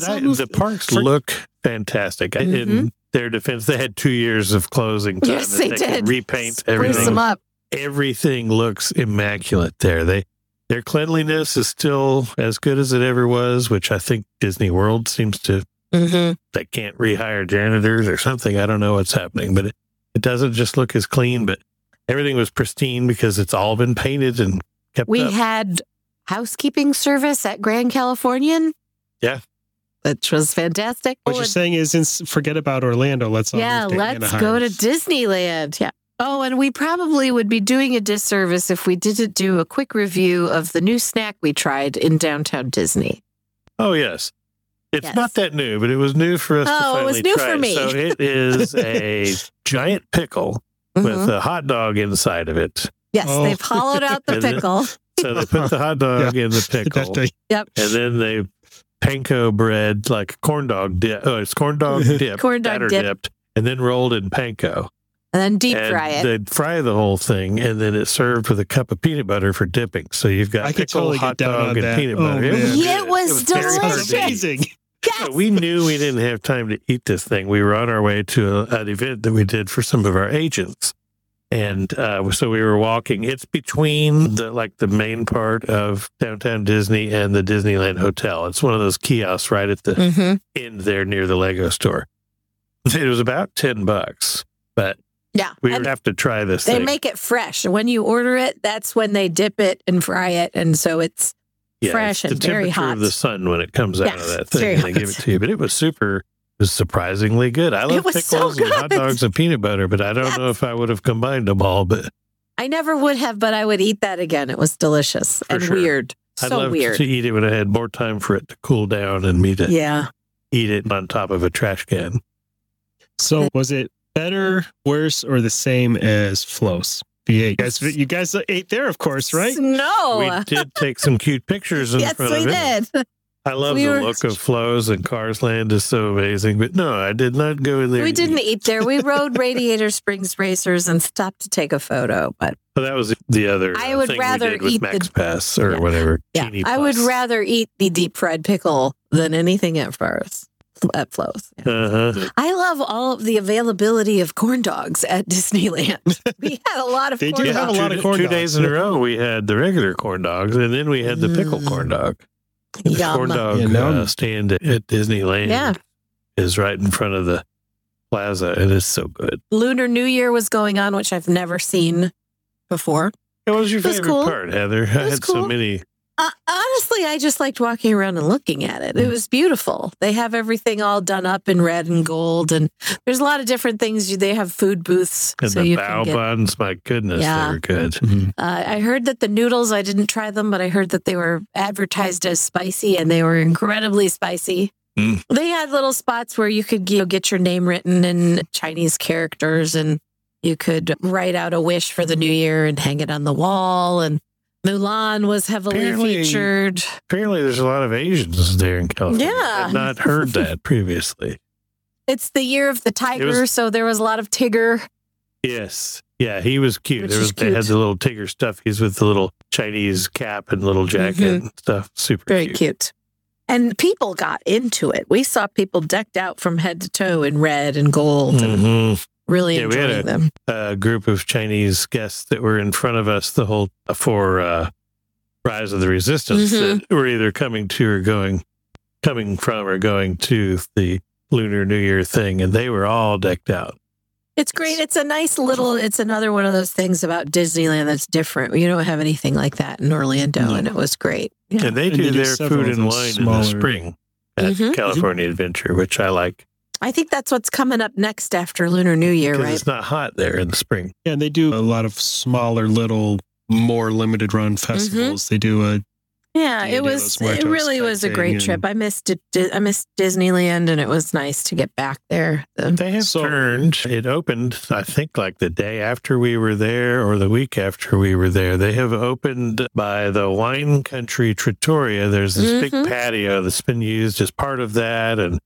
But I, the parks for- look fantastic. I- In their defense, they had two years of closing time. Yes, that they did. repaint Spruce everything. them up. Everything looks immaculate there. They their cleanliness is still as good as it ever was, which I think Disney World seems to hmm they can't rehire janitors or something. I don't know what's happening, but it, it doesn't just look as clean, but everything was pristine because it's all been painted and kept We up. had housekeeping service at Grand Californian. Yeah. Which was fantastic. What Oh, you're and- saying is, forget about Orlando. Let's all yeah, let's Anaheim. go to Disneyland. Yeah. Oh, and we probably would be doing a disservice if we didn't do a quick review of the new snack we tried in downtown Disney. oh, yes. It's Yes. not that new, but it was new for us to Oh, it was new try for me. So it *laughs* is a giant pickle Mhm. with a hot dog inside of it. yes, Oh. they've hollowed out the *laughs* pickle. So they put the hot *laughs* dog in the pickle. Yep. and then they panko bread like corn dog dip. Oh, uh, it's corn dog *laughs* dip, Corn dog batter dip. dipped, and then rolled in panko. And then deep and fry it. They'd fry the whole thing, and then it's served with a cup of peanut butter for dipping. So you've got I could pickle, totally hot down dog, on and that. peanut Oh, butter. man. Yeah, it was very Sounds delicious. amazing. yes. But we knew we didn't have time to eat this thing. We were on our way to a, an event that we did for some of our agents. And uh, so we were walking. It's between the like the main part of downtown Disney and the Disneyland Hotel. It's one of those kiosks right at the hmm end there near the Lego store. *laughs* It was about ten bucks, but Yeah. we would have to try this. they thing. make it fresh. When you order it, that's when they dip it and fry it. And so it's Yeah, fresh it's and the very temperature hot. of the sun when it comes out Yeah, of that thing. and They give it to you, but it was super. It was surprisingly good. I love was so pickles and hot dogs and peanut butter, but I don't know if I would have combined them all. But I never would have, but I would eat that again. It was delicious For and sure. weird. I'd So love weird. to eat it when I had more time for it to cool down and me to Yeah. eat it on top of a trash can. So was it better, worse, or the same as Flo's? You guys, you guys ate there, of course, right? No. We did take some cute pictures in *laughs* yes, front we of it. did. I love We the were- look of Flo's and Cars Land is so amazing. But no, I did not go in there. We didn't eat. eat there. We *laughs* rode Radiator Springs Racers and stopped to take a photo. But Well, that was the other. I uh, would thing rather we did with eat the- Max Pass or Yeah. whatever. yeah, Teeny I would rather eat the deep fried pickle than anything at first at Flo's. Yeah. Uh-huh. I love all of the availability of corn dogs at Disneyland. *laughs* we had a lot of They corn do have a lot two, of corn two dogs. days in a row, we had the regular corn dogs, and then we had the pickle Mm. corn dog. The corn dog Yeah, now uh, I'm- stand at, at Disneyland Yeah. is right in front of the plaza, and it's so good. Lunar New Year was going on, which I've never seen before. What was your It was favorite cool. part, Heather? I was had so many. Honestly, I just liked walking around and looking at it. It was beautiful. They have everything all done up in red and gold, and there's a lot of different things. They have food booths, And so the you bow can get. buns, my goodness, Yeah. they were good. Mhm. Uh, I heard that the noodles. I didn't try them, but I heard that they were advertised as spicy, and they were incredibly spicy. Mm. They had little spots where you could you know, get your name written in Chinese characters, and you could write out a wish for the new year and hang it on the wall. And Mulan was heavily Apparently- featured. Apparently, there's a lot of Asians there in California. Yeah. I've not heard that *laughs* previously. It's the year of the tiger, so there was a lot of Tigger. Yes. Yeah, he was cute. There was, They had the little Tigger stuff. He's with the little Chinese cap and little jacket and stuff. Super Mm-hmm. Very cute. cute. And people got into it. We saw people decked out from head to toe in red and gold and Mhm. Really Yeah, we had a- them. A group of Chinese guests that were in front of us the whole for uh, Rise of the Resistance Mhm. that were either coming to or going, coming from or going to the Lunar New Year thing, and they were all decked out. It's great. It's a nice little, it's another one of those things about Disneyland that's different. You don't have anything like that in Orlando, No. and it was great. Yeah. And they And do they their several food and those wine in smaller- the spring at Mhm. California Adventure, which I like I think that's what's coming up next after Lunar New Year, because right? it's not hot there in the spring. Yeah, and they do a lot of smaller, little, more limited run festivals. They do a Yeah, it was. It really was a great and- trip. I missed. I missed Disneyland, and it was nice to get back there. They have So- turned. It opened, I think, like the day after we were there or the week after we were there. They have opened by the wine country Trattoria. There's this Mhm. big patio that's been used as part of that and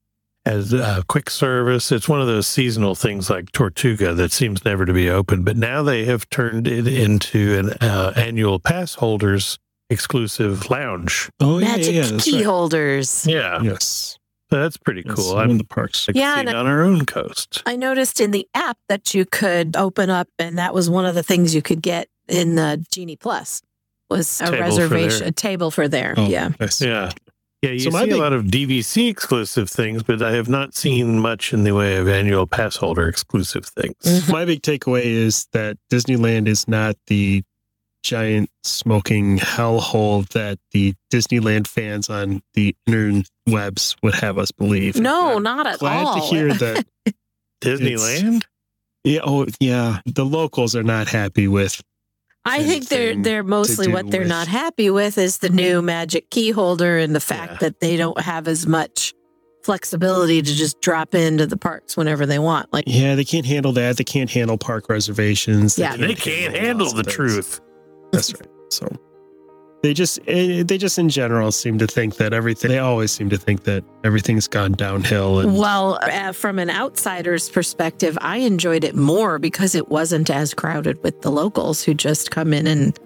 as uh, quick service. It's one of those seasonal things like Tortuga that seems never to be open. But now they have turned it into an uh, annual pass holders exclusive lounge. oh yeah, Magic yeah, yeah that's key right. holders. Yeah, Yes, so that's pretty Yes, cool. one I'm the parks. like Yeah, on our own coast. I noticed in the app that you could open up, and that was one of the things you could get in the Genie Plus was a Table reservation, a table for there. Oh, Yeah, nice. Yeah. Yeah, you So my see a lot of DVC exclusive things, but I have not seen much in the way of annual pass holder exclusive things. Mhm. My big takeaway is that Disneyland is not the giant smoking hellhole that the Disneyland fans on the interwebs would have us believe. no, I'm not at glad all. to hear that. *laughs* Disneyland? Yeah, oh yeah, the locals are not happy with. I think they're they're mostly what they're with- not happy with is the new mhm. magic key holder and the fact Yeah. that they don't have as much flexibility to just drop into the parks whenever they want. Like Yeah, they can't handle that. They can't handle park reservations. Yeah. They can't handle lots the things. truth. That's right. So they just eh, they just in general seem to think that everything. They always seem to think that everything's gone downhill. And Well, uh, from an outsider's perspective, I enjoyed it more because it wasn't as crowded with the locals who just come in and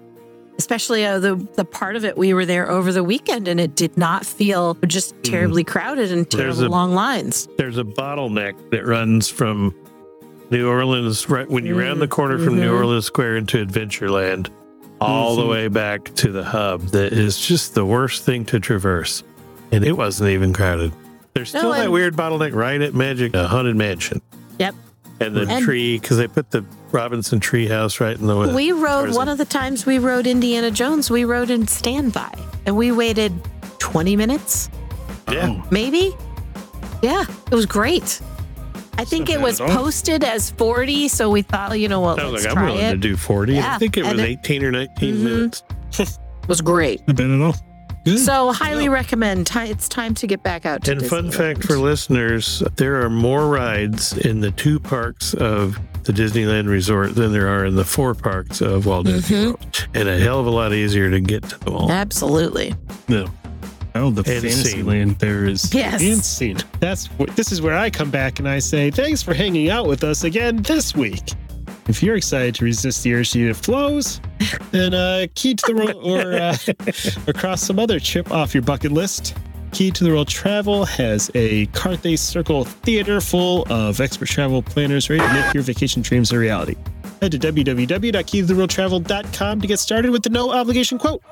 especially uh, the the part of it we were there over the weekend and it did not feel just terribly crowded and There's terribly a- long lines. There's a bottleneck that runs from New Orleans, right when you round the corner from New Mhm. Orleans Square into Adventureland, all the Mhm. way back to the hub, that is just the worst thing to traverse. And it wasn't even crowded. There's No, still that weird bottleneck right at Magic uh, Haunted Mansion. Yep. And the And- tree, because they put the Robinson tree house right in the way. We rode one of the times we rode Indiana Jones, we rode in standby and we waited 20 minutes, Yeah. maybe. Yeah, it was great. I think it was posted as 40, so we thought, you know what, I was let's like, I'm try willing to it. do 40. Yeah, I think it and was it- 18 or 19 Mhm. minutes. It *laughs* was great. Not bad at all. Good. So highly recommend. Ti- It's time to get back out to And fun Disneyland. fact for listeners, there are more rides in the two parks of the Disneyland Resort than there are in the four parks of Walt Disney Mhm. World. And a hell of a lot easier to get to them all. Absolutely. No. Oh, the And fantasy scene. land there is Yes. insane. That's what, this is where I come back and I say thanks for hanging out with us again this week. If you're excited to resist the urge to eat Flo's, *laughs* then uh, key to the world or uh, *laughs* or cross some other chip off your bucket list. Key to the World Travel has a Carthay Circle theater full of expert travel planners ready to make your vacation dreams a reality. Head to www.keytotheworldtravel.com to get started with the no obligation quote.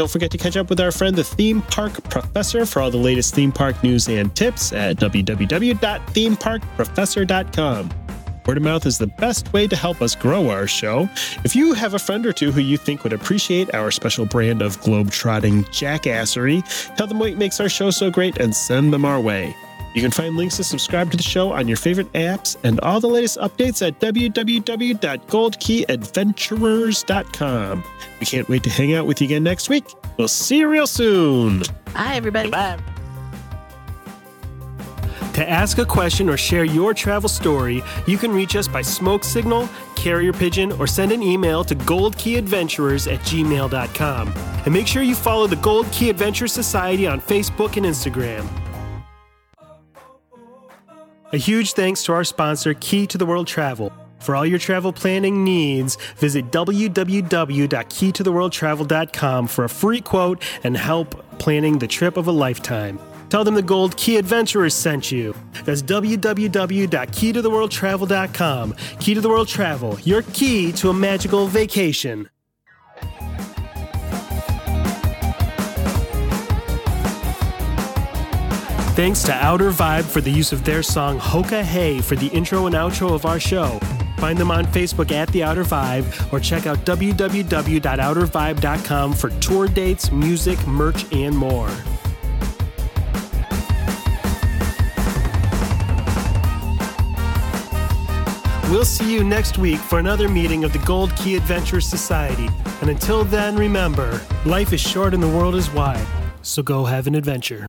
Don't forget to catch up with our friend, the theme park professor, for all the latest theme park news and tips at www.themeparkprofessor.com. Word of mouth is the best way to help us grow our show. If you have a friend or two who you think would appreciate our special brand of globe-trotting jackassery, tell them what makes our show so great and send them our way. You can find links to subscribe to the show on your favorite apps and all the latest updates at www.goldkeyadventurers.com. We can't wait to hang out with you again next week. We'll see you real soon. Bye, everybody. Bye. To ask a question or share your travel story, you can reach us by smoke signal, carrier pigeon, or send an email to goldkeyadventurers at gmail.com. And make sure you follow the Gold Key Adventure Society on Facebook and Instagram. A huge thanks to our sponsor, Key to the World Travel. For all your travel planning needs, visit www.keytotheworldtravel.com for a free quote and help planning the trip of a lifetime. Tell them the Gold Key Adventurers sent you. That's www.keytotheworldtravel.com. Key to the World Travel, your key to a magical vacation. Thanks to Outer Vibe for the use of their song Hoka Hey for the intro and outro of our show. Find them on Facebook at The Outer Vibe or check out www.outervibe.com for tour dates, music, merch, and more. We'll see you next week for another meeting of the Gold Key Adventure Society. And until then, remember life is short and the world is wide. So go have an adventure.